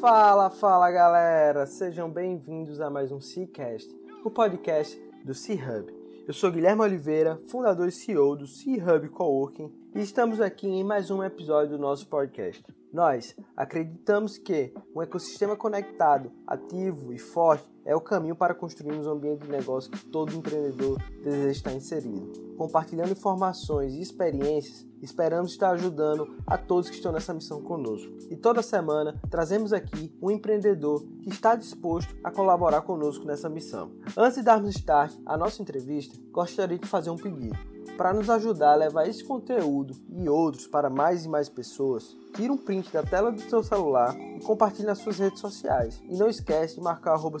Fala, fala galera! Sejam bem-vindos a mais um Seacast, o podcast do C-Hub. Eu sou Guilherme Oliveira, fundador e CEO do C-Hub Coworking, e estamos aqui em mais um episódio do nosso podcast. Nós acreditamos que um ecossistema conectado, ativo e forte é o caminho para construirmos um ambiente de negócio que todo empreendedor deseja estar inserido. Compartilhando informações e experiências, esperamos estar ajudando a todos que estão nessa missão conosco. E toda semana trazemos aqui um empreendedor que está disposto a colaborar conosco nessa missão. Antes de darmos start à nossa entrevista, gostaria de fazer um pedido. Para nos ajudar a levar esse conteúdo e outros para mais e mais pessoas, tira um print da tela do seu celular e compartilhe nas suas redes sociais. E não esquece de marcar arroba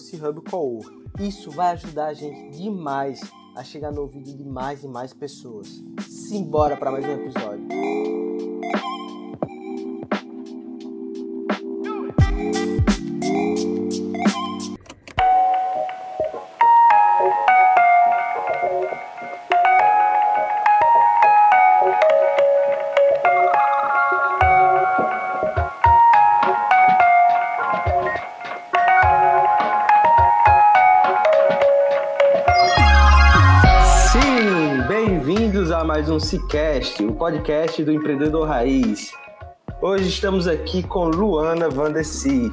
Isso vai ajudar a gente demais a chegar no ouvido de mais e mais pessoas. Simbora para mais um episódio. O podcast do empreendedor raiz. Hoje estamos aqui com Luana Vandeci.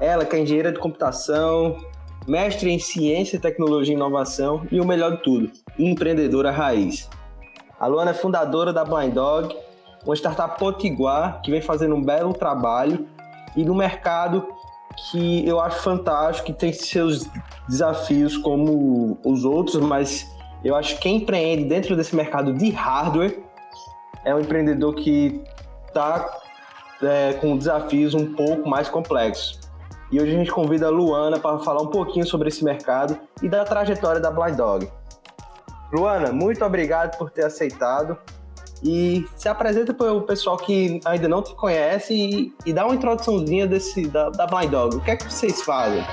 Ela que é engenheira de computação, mestre em ciência, tecnologia e inovação e o melhor de tudo, empreendedora raiz. A Luana é fundadora da Blind Dog, uma startup potiguar que vem fazendo um belo trabalho e no mercado que eu acho fantástico, que tem seus desafios como os outros, mas eu acho que quem empreende dentro desse mercado de hardware é um empreendedor que está é, com desafios um pouco mais complexos. E hoje a gente convida a Luana para falar um pouquinho sobre esse mercado e da trajetória da Blind Dog. Luana, muito obrigado por ter aceitado. E se apresenta para o pessoal que ainda não te conhece e, e dá uma introduçãozinha desse, da, da Blind Dog. O que é que vocês fazem?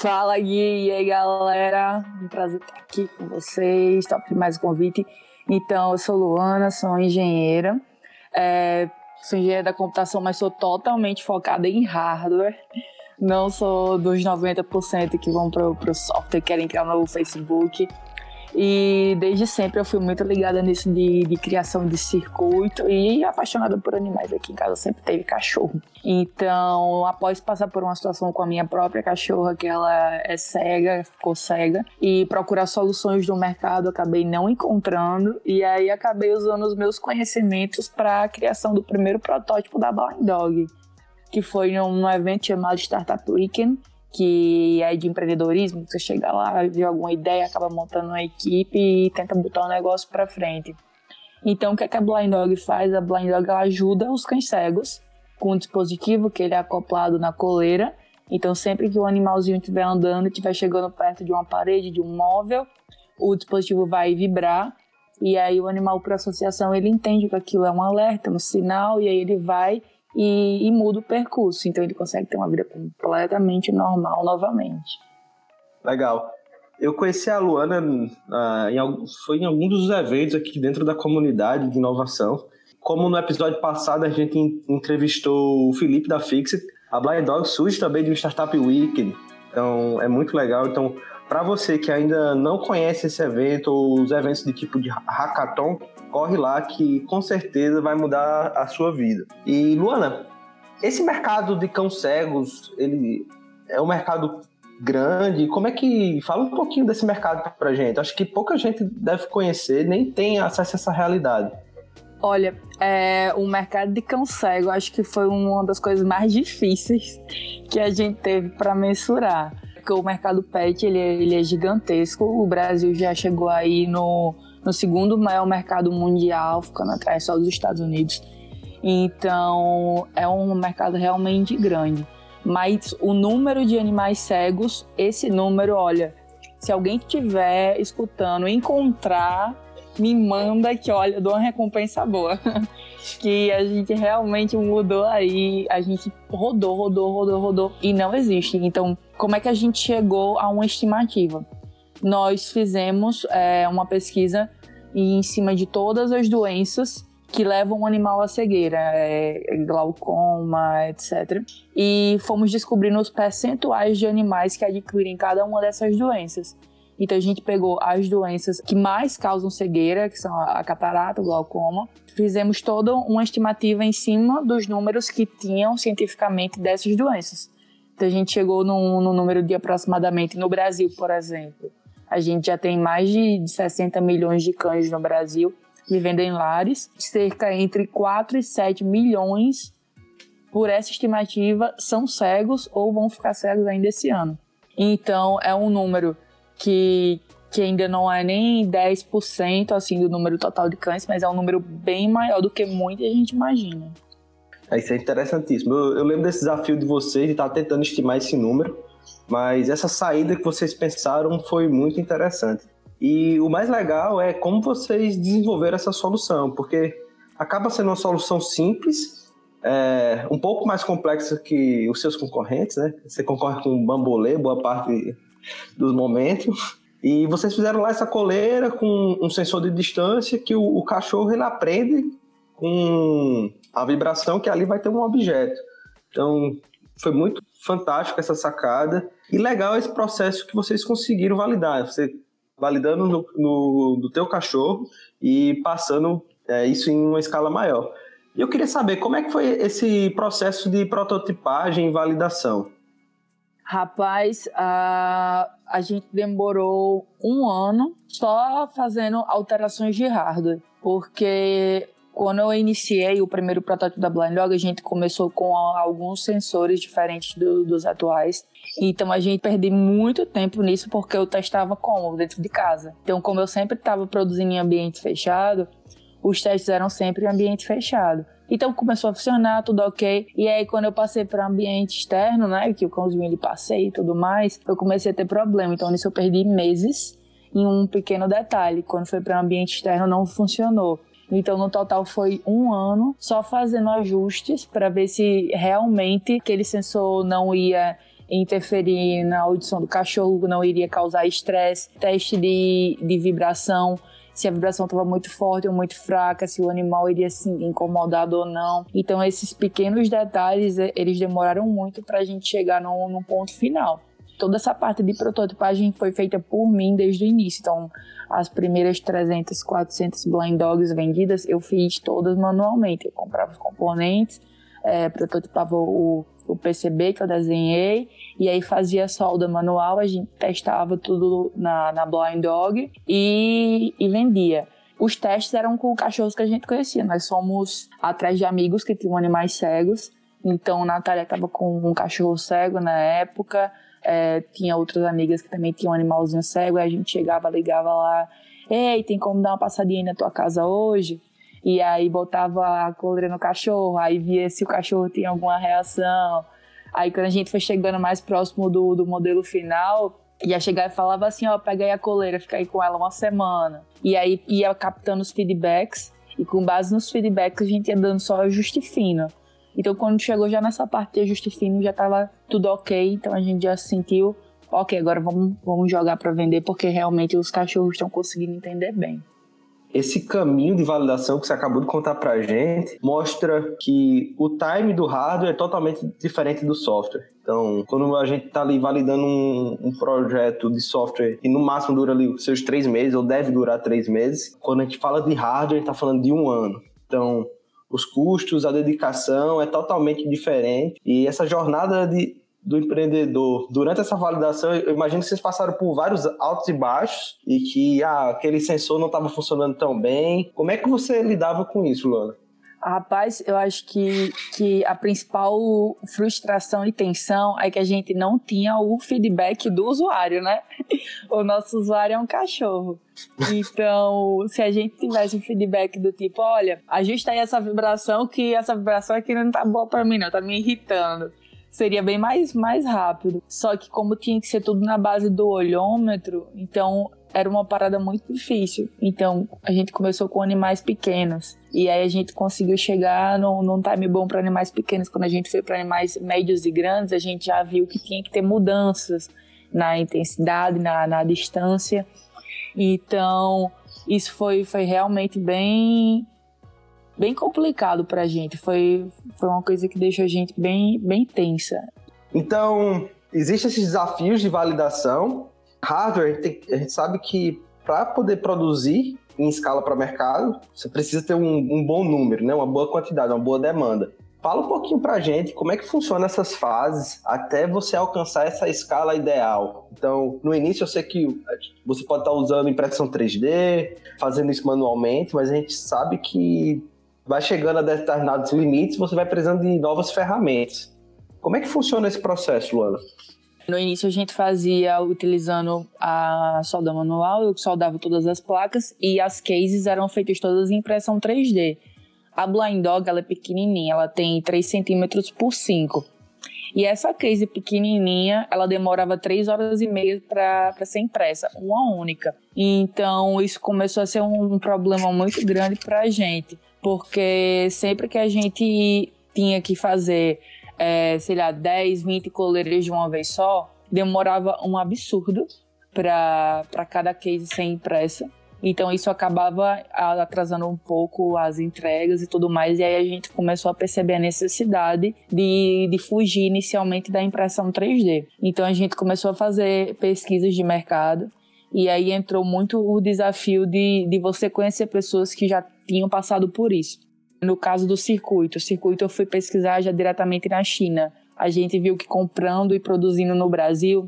Fala Gui, e aí galera, um prazer estar aqui com vocês, top mais um convite. Então, eu sou Luana, sou engenheira, é, sou engenheira da computação, mas sou totalmente focada em hardware. Não sou dos 90% que vão para o software, querem criar um novo Facebook. E desde sempre eu fui muito ligada nisso de, de criação de circuito e apaixonada por animais. Aqui em casa sempre teve cachorro. Então, após passar por uma situação com a minha própria cachorra, que ela é cega, ficou cega, e procurar soluções no mercado, acabei não encontrando. E aí acabei usando os meus conhecimentos para a criação do primeiro protótipo da Blind Dog, que foi num, evento chamado Startup Weekend que é de empreendedorismo, você chega lá, vê alguma ideia, acaba montando uma equipe e tenta botar o um negócio para frente. Então, o que, é que a Blind Dog faz? A Blind Dog ajuda os cães cegos com um dispositivo que ele é acoplado na coleira. Então, sempre que o animalzinho estiver andando, estiver chegando perto de uma parede, de um móvel, o dispositivo vai vibrar e aí o animal, por associação, ele entende que aquilo é um alerta, um sinal, e aí ele vai e, e muda o percurso. Então ele consegue ter uma vida completamente normal novamente. Legal. Eu conheci a Luana uh, em, foi em algum dos eventos aqui dentro da comunidade de inovação. Como no episódio passado a gente entrevistou o Felipe da Fixit, a Blind Dog surge também de um Startup Weekend. Então é muito legal. Então, para você que ainda não conhece esse evento ou os eventos de tipo de hackathon, corre lá que com certeza vai mudar a sua vida. E Luana, esse mercado de cão cegos, ele é um mercado grande. Como é que fala um pouquinho desse mercado pra gente? Acho que pouca gente deve conhecer, nem tem acesso a essa realidade. Olha, é, o mercado de cão cego acho que foi uma das coisas mais difíceis que a gente teve para mensurar. Porque o mercado pet ele é, ele é gigantesco. O Brasil já chegou aí no no segundo maior mercado mundial, ficando atrás só dos Estados Unidos. Então, é um mercado realmente grande. Mas o número de animais cegos, esse número, olha, se alguém estiver escutando, encontrar, me manda que, olha, dou uma recompensa boa. que a gente realmente mudou aí, a gente rodou, rodou, rodou, rodou e não existe. Então, como é que a gente chegou a uma estimativa? Nós fizemos é, uma pesquisa em cima de todas as doenças que levam o animal à cegueira, é, glaucoma, etc. E fomos descobrindo os percentuais de animais que adquirem cada uma dessas doenças. Então a gente pegou as doenças que mais causam cegueira, que são a catarata, o glaucoma. Fizemos toda uma estimativa em cima dos números que tinham cientificamente dessas doenças. Então a gente chegou no, no número de aproximadamente, no Brasil, por exemplo, a gente já tem mais de 60 milhões de cães no Brasil vivendo em lares, cerca entre 4 e 7 milhões, por essa estimativa, são cegos ou vão ficar cegos ainda esse ano. Então é um número que, que ainda não é nem 10% assim, do número total de cães, mas é um número bem maior do que muita gente imagina. Isso é interessantíssimo. Eu, eu lembro desse desafio de vocês de estar tentando estimar esse número, mas essa saída que vocês pensaram foi muito interessante. E o mais legal é como vocês desenvolveram essa solução, porque acaba sendo uma solução simples, é, um pouco mais complexa que os seus concorrentes, né? Você concorre com o Bambolê, boa parte dos momentos. E vocês fizeram lá essa coleira com um sensor de distância que o, o cachorro ele aprende com a vibração que ali vai ter um objeto. Então, foi muito fantástico essa sacada. E legal esse processo que vocês conseguiram validar. Você validando no, no, no teu cachorro e passando é, isso em uma escala maior. Eu queria saber como é que foi esse processo de prototipagem e validação. Rapaz, a, a gente demorou um ano só fazendo alterações de hardware, porque quando eu iniciei o primeiro protótipo da Blind Dog, a gente começou com alguns sensores diferentes do, dos atuais. Então a gente perdeu muito tempo nisso porque eu testava como dentro de casa. Então, como eu sempre estava produzindo em ambiente fechado, os testes eram sempre em ambiente fechado. Então começou a funcionar, tudo ok. E aí quando eu passei para ambiente externo, né, que o cãozinho ele passei e tudo mais, eu comecei a ter problema. Então nisso eu perdi meses em um pequeno detalhe. Quando foi para ambiente externo não funcionou. Então, no total, foi um ano só fazendo ajustes para ver se realmente aquele sensor não ia interferir na audição do cachorro, não iria causar estresse, teste de, de vibração se a vibração estava muito forte ou muito fraca, se o animal iria se incomodado ou não. Então esses pequenos detalhes, eh, eles demoraram muito para a gente chegar no, no ponto final. Toda essa parte de prototipagem foi feita por mim desde o início. Então, as primeiras 300, 400 blind dogs vendidas, eu fiz todas manualmente. Eu comprava os componentes, é, prototipava o, o PCB que eu desenhei e aí fazia solda manual, a gente testava tudo na, na Blind Dog e, e vendia. Os testes eram com cachorros que a gente conhecia. Nós fomos atrás de amigos que tinham animais cegos. Então, Natália estava com um cachorro cego na época. É, tinha outras amigas que também tinham um animalzinho cego. Aí a gente chegava, ligava lá. Ei, tem como dar uma passadinha na tua casa hoje? E aí botava a coleira no cachorro, aí via se o cachorro tinha alguma reação. Aí quando a gente foi chegando mais próximo do, do modelo final, ia chegar e falava assim, ó, pega aí a coleira, fica aí com ela uma semana. E aí ia captando os feedbacks, e com base nos feedbacks a gente ia dando só ajuste fino. Então quando chegou já nessa parte de ajuste fino, já tava tudo ok, então a gente já sentiu, ok, agora vamos, vamos jogar para vender, porque realmente os cachorros estão conseguindo entender bem esse caminho de validação que você acabou de contar para a gente mostra que o time do hardware é totalmente diferente do software. Então, quando a gente está ali validando um, um, projeto de software e no máximo dura ali seus três meses, ou deve durar três meses, quando a gente fala de hardware, a gente está falando de um ano. Então, os custos, a dedicação é totalmente diferente. E essa jornada de, do empreendedor durante essa validação, eu imagino que vocês passaram por vários altos e baixos e que ah, aquele sensor não estava funcionando tão bem. Como é que você lidava com isso, Luana? Rapaz, eu acho que, que a principal frustração e tensão é que a gente não tinha o feedback do usuário, né? O nosso usuário é um cachorro. Então, se a gente tivesse um feedback do tipo, olha, ajusta aí essa vibração, que essa vibração aqui não tá boa para mim, não, tá me irritando seria bem mais, mais rápido. Só que como tinha que ser tudo na base do olhômetro, então era uma parada muito difícil. Então a gente começou com animais pequenos. E aí a gente conseguiu chegar num, num time bom para animais pequenos. Quando a gente foi para animais médios e grandes, a gente já viu que tinha que ter mudanças na intensidade, na, na distância. Então isso foi, foi realmente bem bem complicado pra gente. Foi, foi uma coisa que deixou a gente bem, bem tensa. Então, existem esses desafios de validação. Hardware, gente, a gente sabe que para poder produzir em escala para mercado, você precisa ter um, um, bom número, né? uma boa quantidade, uma boa demanda. Fala um pouquinho para a gente como é que funciona essas fases até você alcançar essa escala ideal. Então, no início eu sei que você pode estar usando impressão 3D, fazendo isso manualmente, mas a gente sabe que vai chegando a determinados limites, você vai precisando de novas ferramentas. Como é que funciona esse processo, Luana? No início a gente fazia utilizando a solda manual, eu soldava todas as placas e as cases eram feitas todas em impressão 3D. A Blind Dog ela é pequenininha, ela tem 3 centímetros por 5. E essa case pequenininha, ela demorava 3 horas e meia para ser impressa, uma única. Então isso começou a ser um problema muito grande para a gente, porque sempre que a gente tinha que fazer, é, sei lá, 10, 20 coleiras de uma vez só, demorava um absurdo para cada case ser impressa. Então isso acabava atrasando um pouco as entregas e tudo mais. E aí a gente começou a perceber a necessidade de, de fugir inicialmente da impressão 3D. Então a gente começou a fazer pesquisas de mercado. E aí entrou muito o desafio de, de você conhecer pessoas que já tinham passado por isso. No caso do circuito, o circuito eu fui pesquisar já diretamente na China. A gente viu que comprando e produzindo no Brasil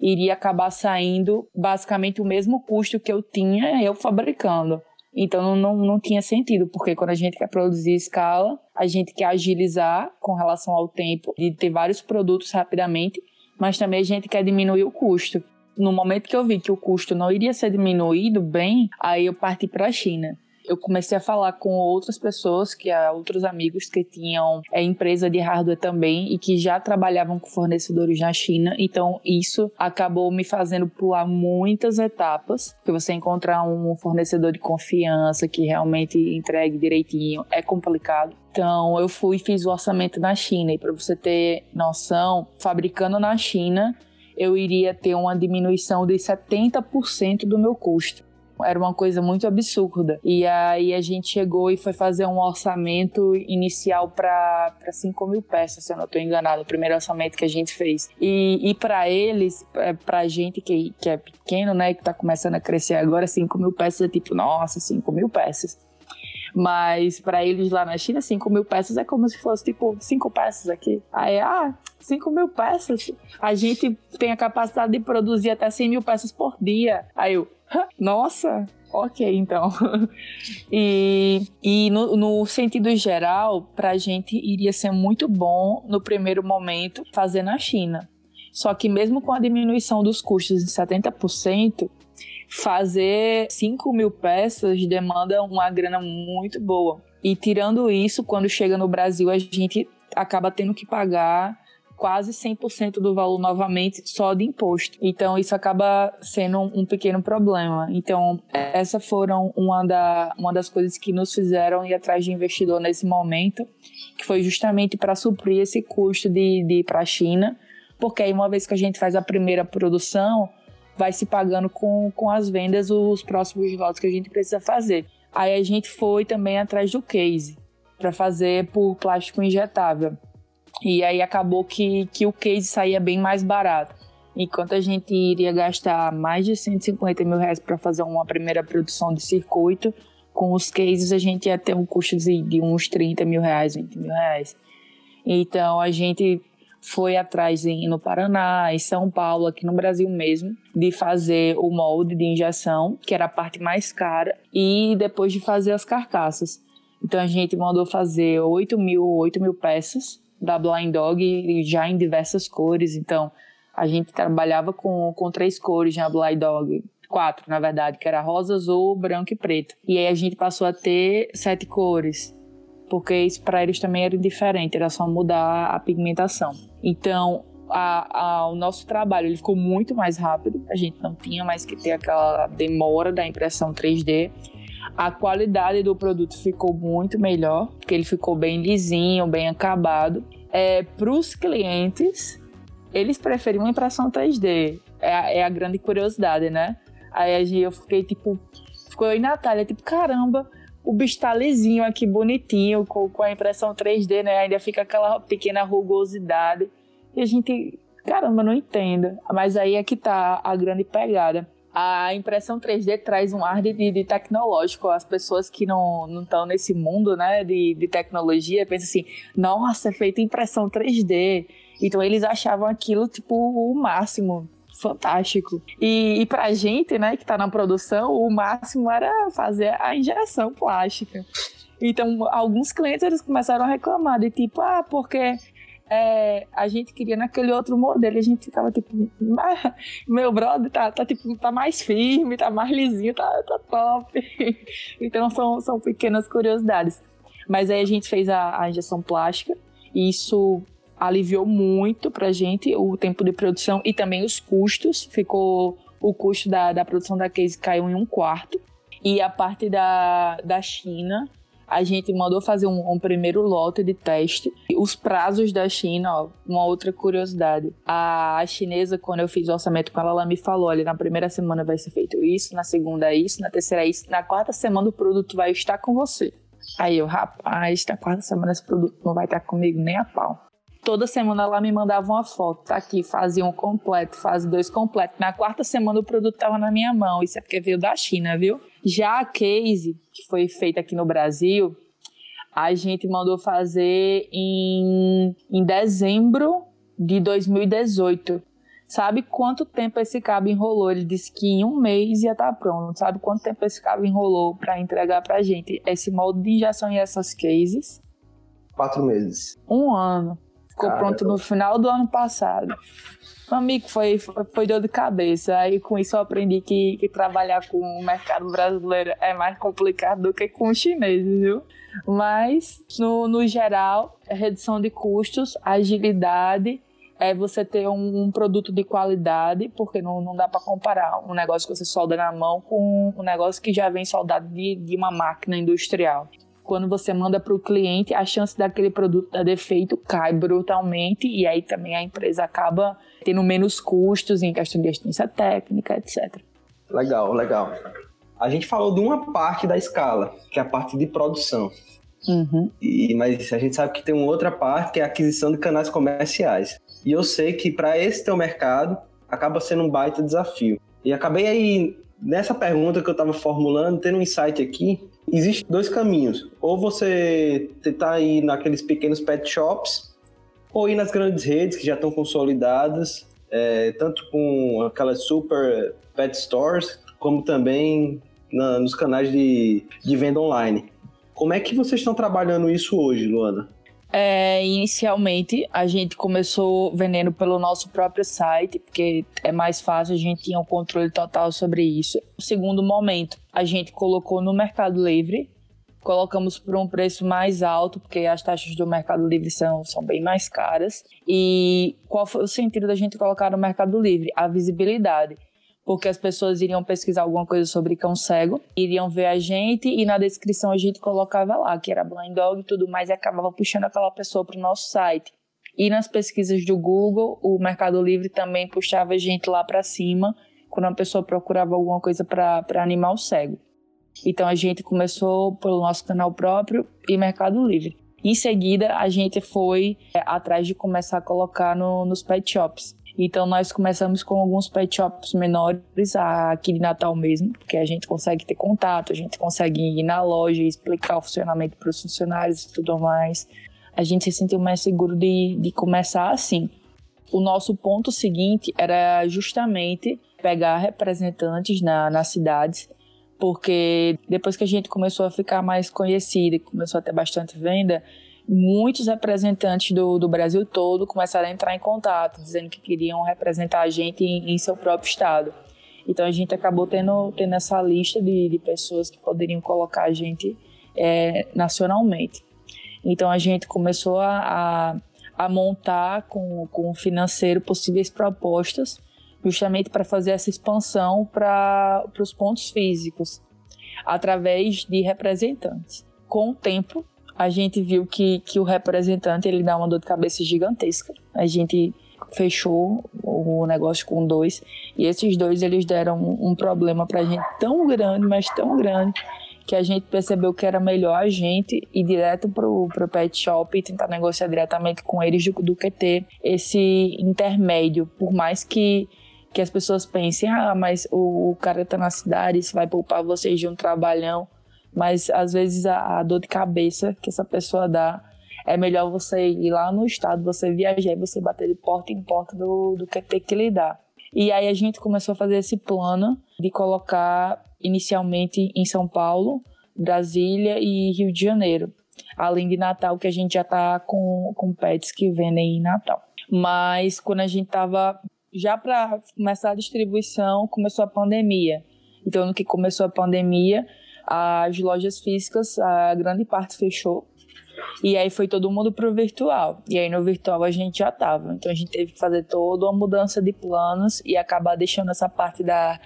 iria acabar saindo basicamente o mesmo custo que eu tinha eu fabricando. Então não, não tinha sentido, porque quando a gente quer produzir escala, a gente quer agilizar com relação ao tempo de ter vários produtos rapidamente, mas também a gente quer diminuir o custo. No momento que eu vi que o custo não iria ser diminuído bem, aí eu parti para a China eu comecei a falar com outras pessoas, que outros amigos que tinham é, empresa de hardware também e que já trabalhavam com fornecedores na China. Então isso acabou me fazendo pular muitas etapas, que você encontrar um fornecedor de confiança que realmente entregue direitinho é complicado. Então eu fui e fiz o orçamento na China e para você ter noção, fabricando na China eu iria ter uma diminuição de 70% do meu custo. Era uma coisa muito absurda. E aí a gente chegou e foi fazer um orçamento inicial para 5 mil peças, se eu não estou enganado, o primeiro orçamento que a gente fez. E, e para eles, é, para a gente que, que é pequeno, né, que está começando a crescer agora, 5 mil peças é tipo, nossa, 5 mil peças. Mas para eles lá na China, 5 mil peças é como se fosse tipo 5 peças aqui. Aí, ah, 5 mil peças. A gente tem a capacidade de produzir até 100 mil peças por dia. Aí eu, nossa, ok, então. e e no, no sentido geral, para a gente iria ser muito bom no primeiro momento fazer na China. Só que mesmo com a diminuição dos custos em 70%, fazer 5 mil peças demanda uma grana muito boa. E tirando isso, quando chega no Brasil, a gente acaba tendo que pagar quase 100% do valor novamente só de imposto. Então isso acaba sendo um, pequeno problema. Então essa foram uma, da, uma das coisas que nos fizeram ir atrás de investidor nesse momento, que foi justamente para suprir esse custo de, de ir para a China, porque aí uma vez que a gente faz a primeira produção, vai se pagando com, com as vendas os próximos lotes que a gente precisa fazer. Aí a gente foi também atrás do case para fazer por plástico injetável. E aí acabou que, que o case saía bem mais barato. Enquanto a gente iria gastar mais de 150 mil reais para fazer uma primeira produção de circuito, com os cases a gente ia ter um custo de, de uns 30 mil reais, 20 mil reais. Então a gente foi atrás em, no Paraná, em São Paulo, aqui no Brasil mesmo, de fazer o molde de injeção, que era a parte mais cara, e depois de fazer as carcaças. Então a gente mandou fazer 8 mil, 8 mil peças da Blind Dog já em diversas cores. Então, a gente trabalhava com, com três cores na Blind Dog. Quatro, na verdade, que era rosa, azul, branco e preto. E aí a gente passou a ter sete cores. Porque isso para eles também era diferente, era só mudar a pigmentação. Então, a, a, o nosso trabalho ele ficou muito mais rápido, a gente não tinha mais que ter aquela demora da impressão 3D a qualidade do produto ficou muito melhor, porque ele ficou bem lisinho, bem acabado. É, Para os clientes, eles preferiam impressão 3D. É a, é a grande curiosidade, né? Aí eu fiquei tipo, ficou eu e Natália, tipo, caramba, o bicho tá lisinho aqui, bonitinho, com, com a impressão 3D, né? Ainda fica aquela pequena rugosidade. E a gente, caramba, não entendo. Mas aí é que tá a grande pegada a impressão 3D traz um ar de, de, tecnológico. As pessoas que não estão nesse mundo né, de, de tecnologia pensam assim: nossa, é feita impressão 3D. Então eles achavam aquilo tipo o máximo. Fantástico. E, e pra gente, né, que tá na produção, o máximo era fazer a injeção plástica. Então, alguns clientes eles começaram a reclamar de tipo, ah, porque é, a gente queria naquele outro modelo. A gente ficava tipo, meu brother tá, tá, tipo, tá mais firme, tá mais lisinho, tá, tá top. então são, são pequenas curiosidades. Mas aí a gente fez a, a injeção plástica e isso aliviou muito pra gente o tempo de produção e também os custos. Ficou o custo da, da produção da case caiu em um quarto. E a parte da, da China a gente mandou fazer um, um, primeiro lote de teste. Os prazos da China, ó, uma outra curiosidade. A chinesa, quando eu fiz o orçamento com ela, ela me falou: olha, na primeira semana vai ser feito isso, na segunda isso, na terceira isso, na quarta semana o produto vai estar com você. Aí eu, rapaz, na quarta semana esse produto não vai estar comigo nem a pau. Toda semana ela me mandava uma foto, tá aqui, fazia um completo, faz dois completos. Na quarta semana o produto estava na minha mão, isso é porque veio da China, viu? Já a case, que foi feita aqui no Brasil, a gente mandou fazer em, em dezembro de 2018. Sabe quanto tempo esse cabo enrolou? Ele disse que em um mês ia estar tá pronto. Sabe quanto tempo esse cabo enrolou para entregar para a gente esse molde de injeção e essas cases? Quatro meses. Um ano. Ficou Cara, pronto no final do ano passado. Amigo, foi, foi, foi, dor de cabeça. Aí com isso eu aprendi que, que trabalhar com o mercado brasileiro é mais complicado do que com os chineses, viu? Mas, no, no geral, redução de custos, agilidade, é você ter um, um produto de qualidade, porque não, não dá para comparar um negócio que você solda na mão com um negócio que já vem soldado de, de uma máquina industrial quando você manda para o cliente, a chance daquele produto dar defeito cai brutalmente e aí também a empresa acaba tendo menos custos em questão de assistência técnica, etc. Legal, legal. A gente falou de uma parte da escala, que é a parte de produção. Uhum. E, mas a gente sabe que tem uma outra parte que é a aquisição de canais comerciais. E eu sei que para esse teu mercado acaba sendo um baita desafio. E acabei aí nessa pergunta que eu estava formulando, tendo um insight aqui, existem dois caminhos. Ou você tentar ir naqueles pequenos pet shops, ou ir nas grandes redes que já estão consolidadas, é, tanto com aquelas super pet stores, como também na, nos canais de, de venda online. Como é que vocês estão trabalhando isso hoje, Luana? É, inicialmente, a gente começou vendendo pelo nosso próprio site, porque é mais fácil, a gente tinha um controle total sobre isso. No segundo momento, a gente colocou no Mercado Livre, colocamos por um preço mais alto, porque as taxas do Mercado Livre são, são bem mais caras. E qual foi o sentido da gente colocar no Mercado Livre? A visibilidade porque as pessoas iriam pesquisar alguma coisa sobre cão cego, iriam ver a gente e na descrição a gente colocava lá que era blind dog e tudo mais e acabava puxando aquela pessoa para o nosso site. E nas pesquisas do Google, o Mercado Livre também puxava a gente lá para cima quando a pessoa procurava alguma coisa para animal cego. Então a gente começou pelo nosso canal próprio e Mercado Livre. Em seguida, a gente foi é, atrás de começar a colocar no, nos pet shops. Então nós começamos com alguns pet shops menores aqui de Natal mesmo, porque a gente consegue ter contato, a gente consegue ir na loja e explicar o funcionamento para os funcionários e tudo mais. A gente se sentiu mais seguro de, de começar assim. O nosso ponto seguinte era justamente pegar representantes na, nas cidades, porque depois que a gente começou a ficar mais conhecida começou a ter bastante venda, muitos representantes do, do Brasil todo começaram a entrar em contato, dizendo que queriam representar a gente em, em seu próprio estado. Então a gente acabou tendo, tendo essa lista de, de pessoas que poderiam colocar a gente é, nacionalmente. Então a gente começou a, a, a montar com, com o financeiro possíveis propostas justamente para fazer essa expansão para os pontos físicos através de representantes. Com o tempo, a gente viu que, que o representante ele dá uma dor de cabeça gigantesca. A gente fechou o negócio com dois e esses dois eles deram um, problema pra gente tão grande, mas tão grande que a gente percebeu que era melhor a gente ir direto pro, pro pet shop e tentar negociar diretamente com eles do, do que ter esse intermédio, por mais que que as pessoas pensem, ah, mas o, o cara tá na cidade, isso vai poupar vocês de um trabalhão. Mas às vezes a, a, dor de cabeça que essa pessoa dá é melhor você ir lá no estado, você viajar e você bater de porta em porta do, do que ter que lidar. E aí a gente começou a fazer esse plano de colocar inicialmente em São Paulo, Brasília e Rio de Janeiro. Além de Natal, que a gente já tá com, com pets que vendem em Natal. Mas quando a gente tava já para começar a distribuição, começou a pandemia. Então, no que começou a pandemia, as lojas físicas, a grande parte fechou. E aí foi todo mundo pro virtual. E aí no virtual a gente já tava. Então a gente teve que fazer toda uma mudança de planos e acabar deixando essa parte da,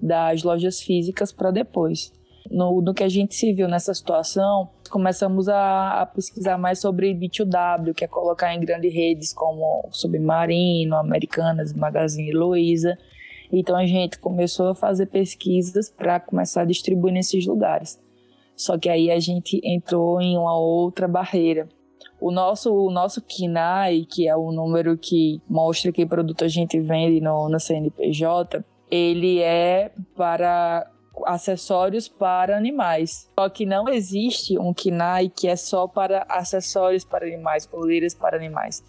das lojas físicas para depois. No, no, que a gente se viu nessa situação, começamos a, a, pesquisar mais sobre B2W, que é colocar em grandes redes como Submarino, Americanas, Magazine Luiza. Então a gente começou a fazer pesquisas para começar a distribuir nesses lugares. Só que aí a gente entrou em uma outra barreira. O nosso, o nosso KINAI, que é o número que mostra que produto a gente vende no, no CNPJ, ele é para acessórios para animais. Só que não existe um KINAI que é só para acessórios para animais, coleiras para animais.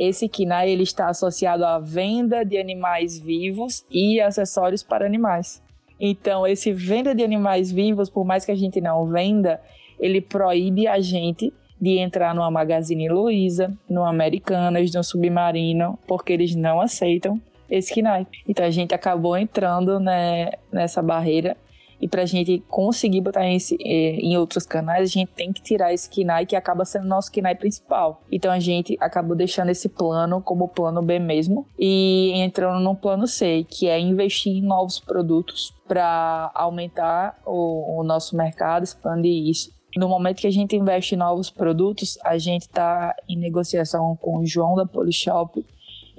Esse KINAI ele está associado à venda de animais vivos e acessórios para animais. Então, esse venda de animais vivos, por mais que a gente não venda, ele proíbe a gente de entrar numa Magazine Luiza, no Americanas, no Submarino, porque eles não aceitam esse KNAI. Então a gente acabou entrando né, nessa barreira e para a gente conseguir botar esse, eh, em outros canais, a gente tem que tirar esse KNAI que acaba sendo nosso KNAI principal. Então a gente acabou deixando esse plano como plano B mesmo e entrando no plano C, que é investir em novos produtos para aumentar o, o nosso mercado, expandir isso. No momento que a gente investe em novos produtos, a gente está em negociação com o João da Polishop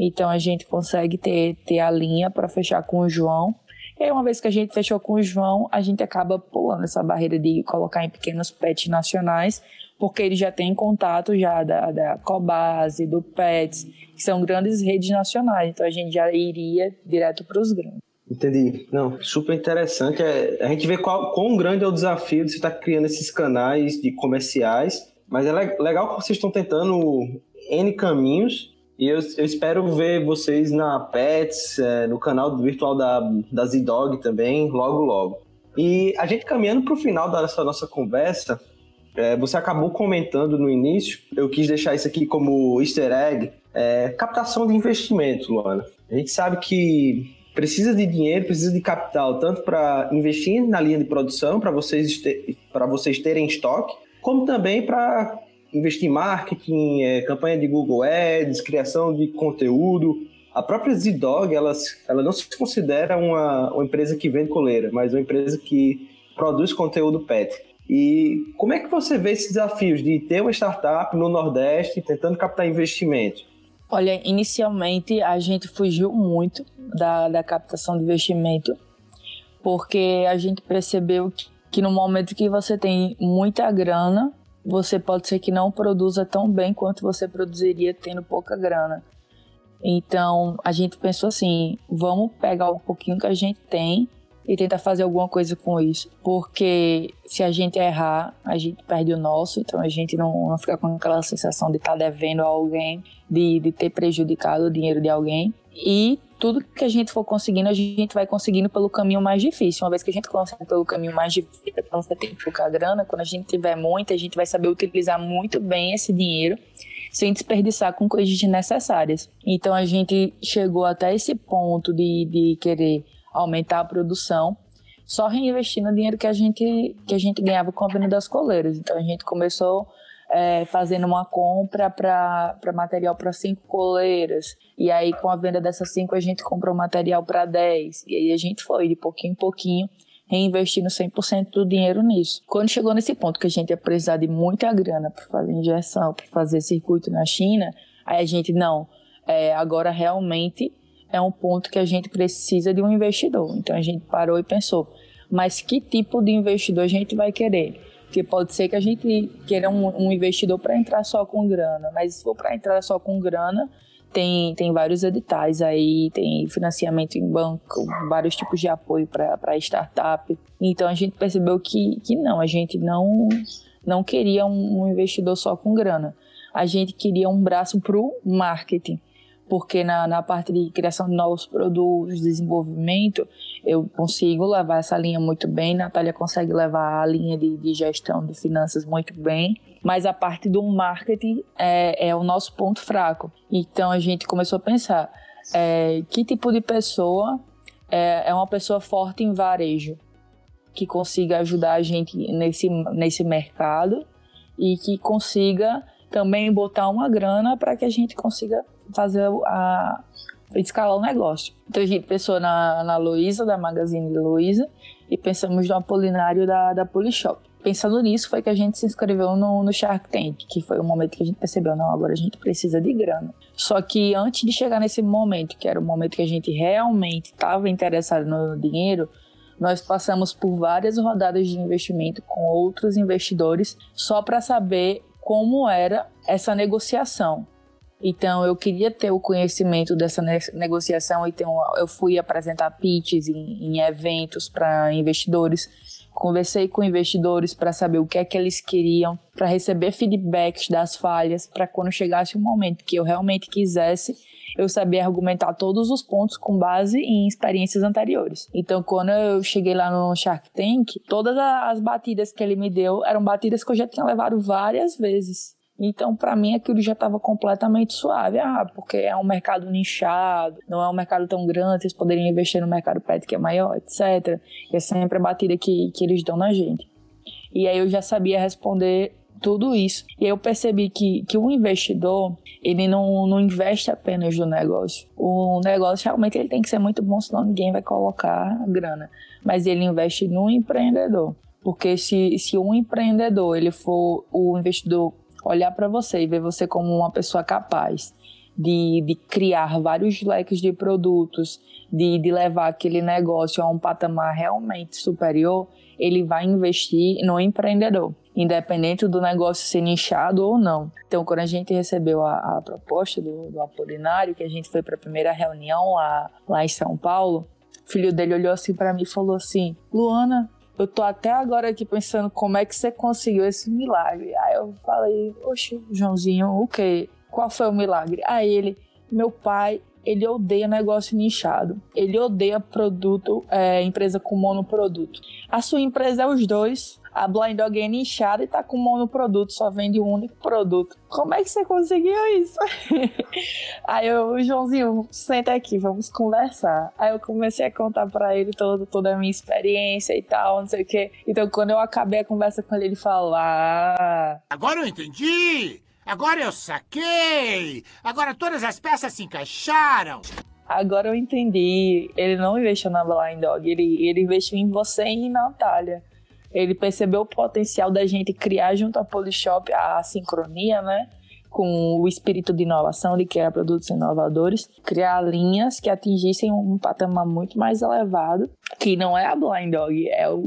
então a gente consegue ter, ter a linha para fechar com o João. E aí, uma vez que a gente fechou com o João, a gente acaba pulando essa barreira de colocar em pequenos pets nacionais, porque ele já tem contato já da, da Cobase, do Pets, que são grandes redes nacionais. Então a gente já iria direto para os grandes. Entendi. Não, super interessante. É, a gente vê qual, quão grande é o desafio de você estar tá criando esses canais de comerciais, mas é legal que vocês estão tentando N caminhos e eu, eu, espero ver vocês na Pets, é, no canal virtual da, da Z-Dog também, logo, logo. E a gente caminhando para o final dessa nossa conversa, é, você acabou comentando no início, eu quis deixar isso aqui como easter egg, é, captação de investimento, Luana. A gente sabe que precisa de dinheiro, precisa de capital, tanto para investir na linha de produção, para vocês, ter, vocês terem estoque, como também para investir em marketing, é, campanha de Google Ads, criação de conteúdo. A própria Z-Dog, ela, ela não se considera uma, uma empresa que vende coleira, mas uma empresa que produz conteúdo pet. E como é que você vê esses desafios de ter uma startup no Nordeste tentando captar investimento? Olha, inicialmente a gente fugiu muito da, da captação de investimento, porque a gente percebeu que no momento que você tem muita grana, você pode ser que não produza tão bem quanto você produziria tendo pouca grana. Então a gente pensou assim: vamos pegar um pouquinho que a gente tem e tentar fazer alguma coisa com isso. Porque se a gente errar, a gente perde o nosso, então a gente não, não fica com aquela sensação de estar tá devendo a alguém, de, de ter prejudicado o dinheiro de alguém. E tudo que a gente for conseguindo, a gente vai conseguindo pelo caminho mais difícil. Uma vez que a gente consegue pelo caminho mais difícil, então você tem que pouca grana, quando a gente tiver muita, a gente vai saber utilizar muito bem esse dinheiro sem desperdiçar com coisas desnecessárias. Então a gente chegou até esse ponto de, de querer aumentar a produção, só reinvestindo o dinheiro que a gente, que a gente ganhava com a venda das coleiras. Então a gente começou é, fazendo uma compra para material para cinco coleiras. E aí, com a venda dessas cinco, a gente comprou material para dez. E aí a gente foi de pouquinho em pouquinho reinvestindo 100% do dinheiro nisso. Quando chegou nesse ponto que a gente ia precisar de muita grana para fazer injeção, para fazer circuito na China, aí a gente, não, é, agora realmente é um ponto que a gente precisa de um investidor. Então a gente parou e pensou, mas que tipo de investidor a gente vai querer? Porque pode ser que a gente queira um, um investidor para entrar só com grana, mas se for para entrar só com grana, tem, tem vários editais aí, tem financiamento em banco, vários tipos de apoio para startup. Então a gente percebeu que, que não, a gente não, não queria um, um investidor só com grana. A gente queria um braço para o marketing porque na, na parte de criação de novos produtos, desenvolvimento, eu consigo levar essa linha muito bem. Natália consegue levar a linha de, de gestão de finanças muito bem. Mas a parte do marketing é, é o nosso ponto fraco. Então a gente começou a pensar: é, que tipo de pessoa é, é uma pessoa forte em varejo? que consiga ajudar a gente nesse, nesse mercado e que consiga também botar uma grana para que a gente consiga fazer a escalar o negócio. Então a gente pensou na, na Luísa, da Magazine Luiza, e pensamos no Apolinário da, da Polishop. Pensando nisso, foi que a gente se inscreveu no, no Shark Tank, que foi o momento que a gente percebeu, não, agora a gente precisa de grana. Só que antes de chegar nesse momento, que era o momento que a gente realmente estava interessado no dinheiro, nós passamos por várias rodadas de investimento com outros investidores só para saber como era essa negociação. Então eu queria ter o conhecimento dessa negociação, então eu fui apresentar pitches em, em eventos para investidores, conversei com investidores para saber o que é que eles queriam, para receber feedbacks das falhas, para quando chegasse o momento que eu realmente quisesse, eu sabia argumentar todos os pontos com base em experiências anteriores. Então, quando eu cheguei lá no Shark Tank, todas as batidas que ele me deu eram batidas que eu já tinha levado várias vezes. Então, para mim, aquilo já estava completamente suave. Ah, porque é um mercado nichado, não é um mercado tão grande, vocês poderiam investir no mercado pet que é maior, etc. E é sempre a batida que, que eles dão na gente. E aí eu já sabia responder tudo isso. E eu percebi que, que o investidor, ele não, não investe apenas no negócio. O negócio realmente ele tem que ser muito bom, senão ninguém vai colocar grana. Mas ele investe no empreendedor. Porque se, se um empreendedor, ele for o investidor olhar para você e ver você como uma pessoa capaz de, de criar vários leques de produtos, de, de levar aquele negócio a um patamar realmente superior, ele vai investir no empreendedor, independente do negócio ser nichado ou não. Então, quando a gente recebeu a, a proposta do, do Apolinário, que a gente foi para a primeira reunião lá, lá em São Paulo, o filho dele olhou assim para mim e falou assim: Luana, eu tô até agora aqui pensando como é que você conseguiu esse milagre. Aí eu falei, oxe, Joãozinho, o quê? Qual foi o milagre? Aí ele, meu pai, ele odeia negócio nichado. Ele odeia produto, é, empresa com monoproduto. A sua empresa é os dois. A Blind Dog é nichada e tá com monoproduto, só vende um único produto. Como é que você conseguiu isso? Aí eu, Joãozinho, senta aqui, vamos conversar. Aí eu comecei a contar para ele todo, toda a minha experiência e tal, não sei o quê. Então quando eu acabei a conversa com ele, ele falou: ah, Agora eu entendi! Agora eu saquei! Agora todas as peças se encaixaram! Agora eu entendi. Ele não investiu na Blind Dog, ele, ele investiu em você e em Natália. Ele percebeu o potencial da gente criar junto à Polishop a sincronia, né? Com o espírito de inovação, de criar produtos inovadores, criar linhas que atingissem um patamar muito mais elevado, que não é a Blind Dog, é o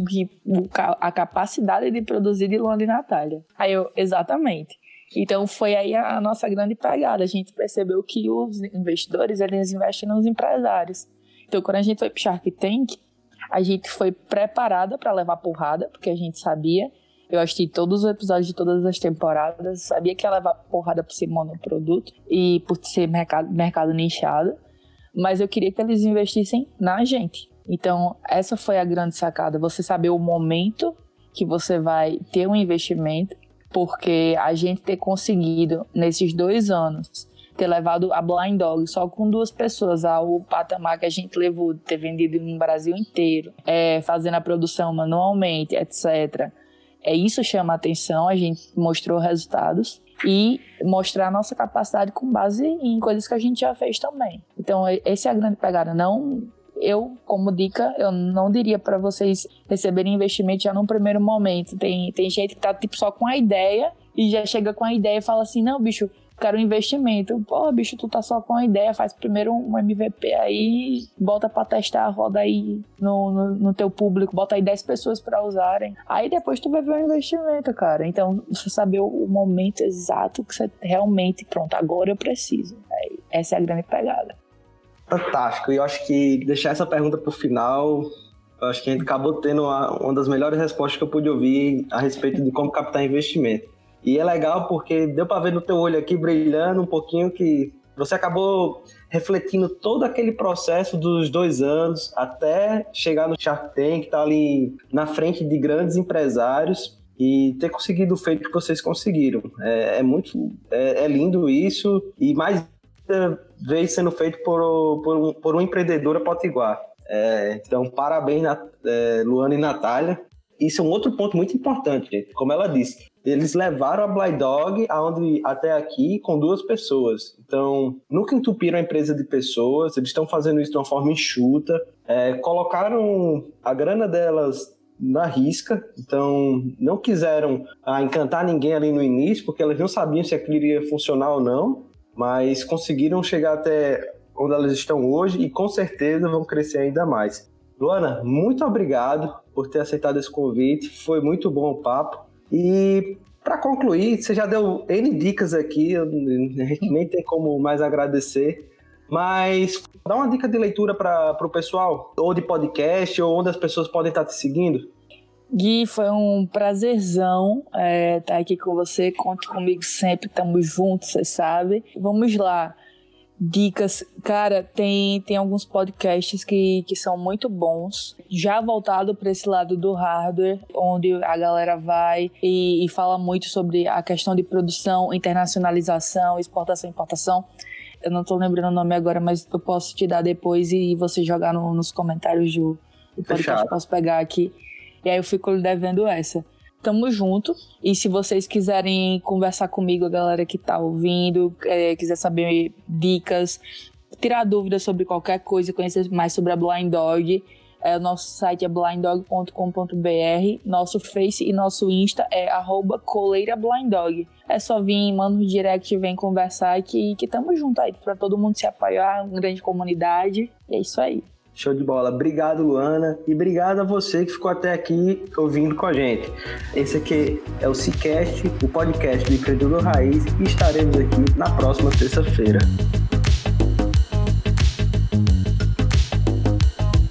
a capacidade de produzir de Luana e Natália. Aí eu, exatamente. Então foi aí a nossa grande pegada. A gente percebeu que os investidores eles investem nos empresários. Então quando a gente foi para Shark Tank, a gente foi preparada para levar porrada, porque a gente sabia. Eu assisti todos os episódios de todas as temporadas, sabia que ia levar porrada por ser monoproduto e por ser mercado, mercado nichado, mas eu queria que eles investissem na gente. Então, essa foi a grande sacada, você saber o momento que você vai ter um investimento, porque a gente ter conseguido nesses dois anos ter levado a Blind Dog só com duas pessoas ao patamar que a gente levou, ter vendido no Brasil inteiro, é, fazendo a produção manualmente, etc. É isso chama atenção, a gente mostrou resultados e mostrar nossa capacidade com base em coisas que a gente já fez também. Então, essa é a grande pegada. Não eu, como dica, eu não diria para vocês receberem investimento já num primeiro momento. Tem, tem gente que tá tipo só com a ideia e já chega com a ideia e fala assim: não, bicho, quero um investimento. Pô, bicho, tu tá só com a ideia, faz primeiro um MVP aí, bota pra testar, roda aí no, no, no teu público, bota aí 10 pessoas para usarem. Aí depois tu vai ver o investimento, cara. Então, você saber o momento exato que você realmente, pronto, agora eu preciso. Essa é a grande pegada. Fantástico. E eu acho que deixar essa pergunta pro final eu acho que a gente acabou tendo uma, uma das melhores respostas que eu pude ouvir a respeito de como captar investimento. E é legal porque deu para ver no teu olho aqui brilhando um pouquinho que você acabou refletindo todo aquele processo dos dois anos até chegar no Shark Tank, estar tá ali na frente de grandes empresários e ter conseguido o feito que vocês conseguiram. É, é muito é, é, lindo isso e mais vez sendo feito por, por, um, por uma empreendedora potiguar. É, então, parabéns, é, Luana e Natália. Isso é um outro ponto muito importante, gente. Como ela disse, eles levaram a Blind Dog aonde, até aqui com duas pessoas. Então, nunca entupiram a empresa de pessoas, eles estão fazendo isso de uma forma enxuta. É, colocaram a grana delas na risca, então não quiseram ah, encantar ninguém ali no início, porque elas não sabiam se aquilo iria funcionar ou não, mas conseguiram chegar até onde elas estão hoje e com certeza vão crescer ainda mais. Luana, muito obrigado por ter aceitado esse convite, foi muito bom o papo. E para concluir, você já deu N dicas aqui, a gente nem tem como mais agradecer. Mas dá uma dica de leitura para o pessoal, ou de podcast, ou onde as pessoas podem estar te seguindo. Gui, foi um prazerzão estar é, tá aqui com você. Conte comigo sempre, estamos juntos, você sabe. Vamos lá dicas. Cara, tem, tem alguns podcasts que, que são muito bons, já voltado para esse lado do hardware, onde a galera vai e, e, fala muito sobre a questão de produção, internacionalização, exportação e importação. Eu não estou lembrando o nome agora, mas eu posso te dar depois e você jogar no, nos comentários do, podcast. Eu posso pegar aqui. E aí eu fico devendo essa tamo junto. E se vocês quiserem conversar comigo, a galera que tá ouvindo, é, quiser saber dicas, tirar dúvidas sobre qualquer coisa, conhecer mais sobre a Blind Dog, é, o nosso site é blinddog.com.br, nosso Face e nosso Insta é arroba. É só vir, manda um direct, vem conversar que, que tamo junto aí, pra todo mundo se apoiar, uma grande comunidade. E é isso aí. Show de bola. Obrigado, Luana. E obrigado a você que ficou até aqui ouvindo com a gente. Esse aqui é o Cicast, o podcast do Empreendedor Raiz, e estaremos aqui na próxima terça-feira.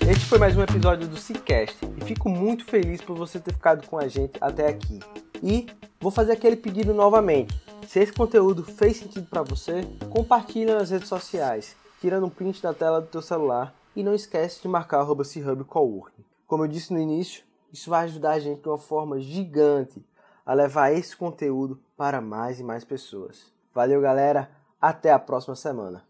Este foi mais um episódio do Cicast e fico muito feliz por você ter ficado com a gente até aqui. E vou fazer aquele pedido novamente. Se esse conteúdo fez sentido para você, compartilhe nas redes sociais, tirando um print da tela do teu celular e não esquece de marcar arroba Coworking. Como eu disse no início, isso vai ajudar a gente de uma forma gigante a levar esse conteúdo para mais e mais pessoas. Valeu, galera. Até a próxima semana.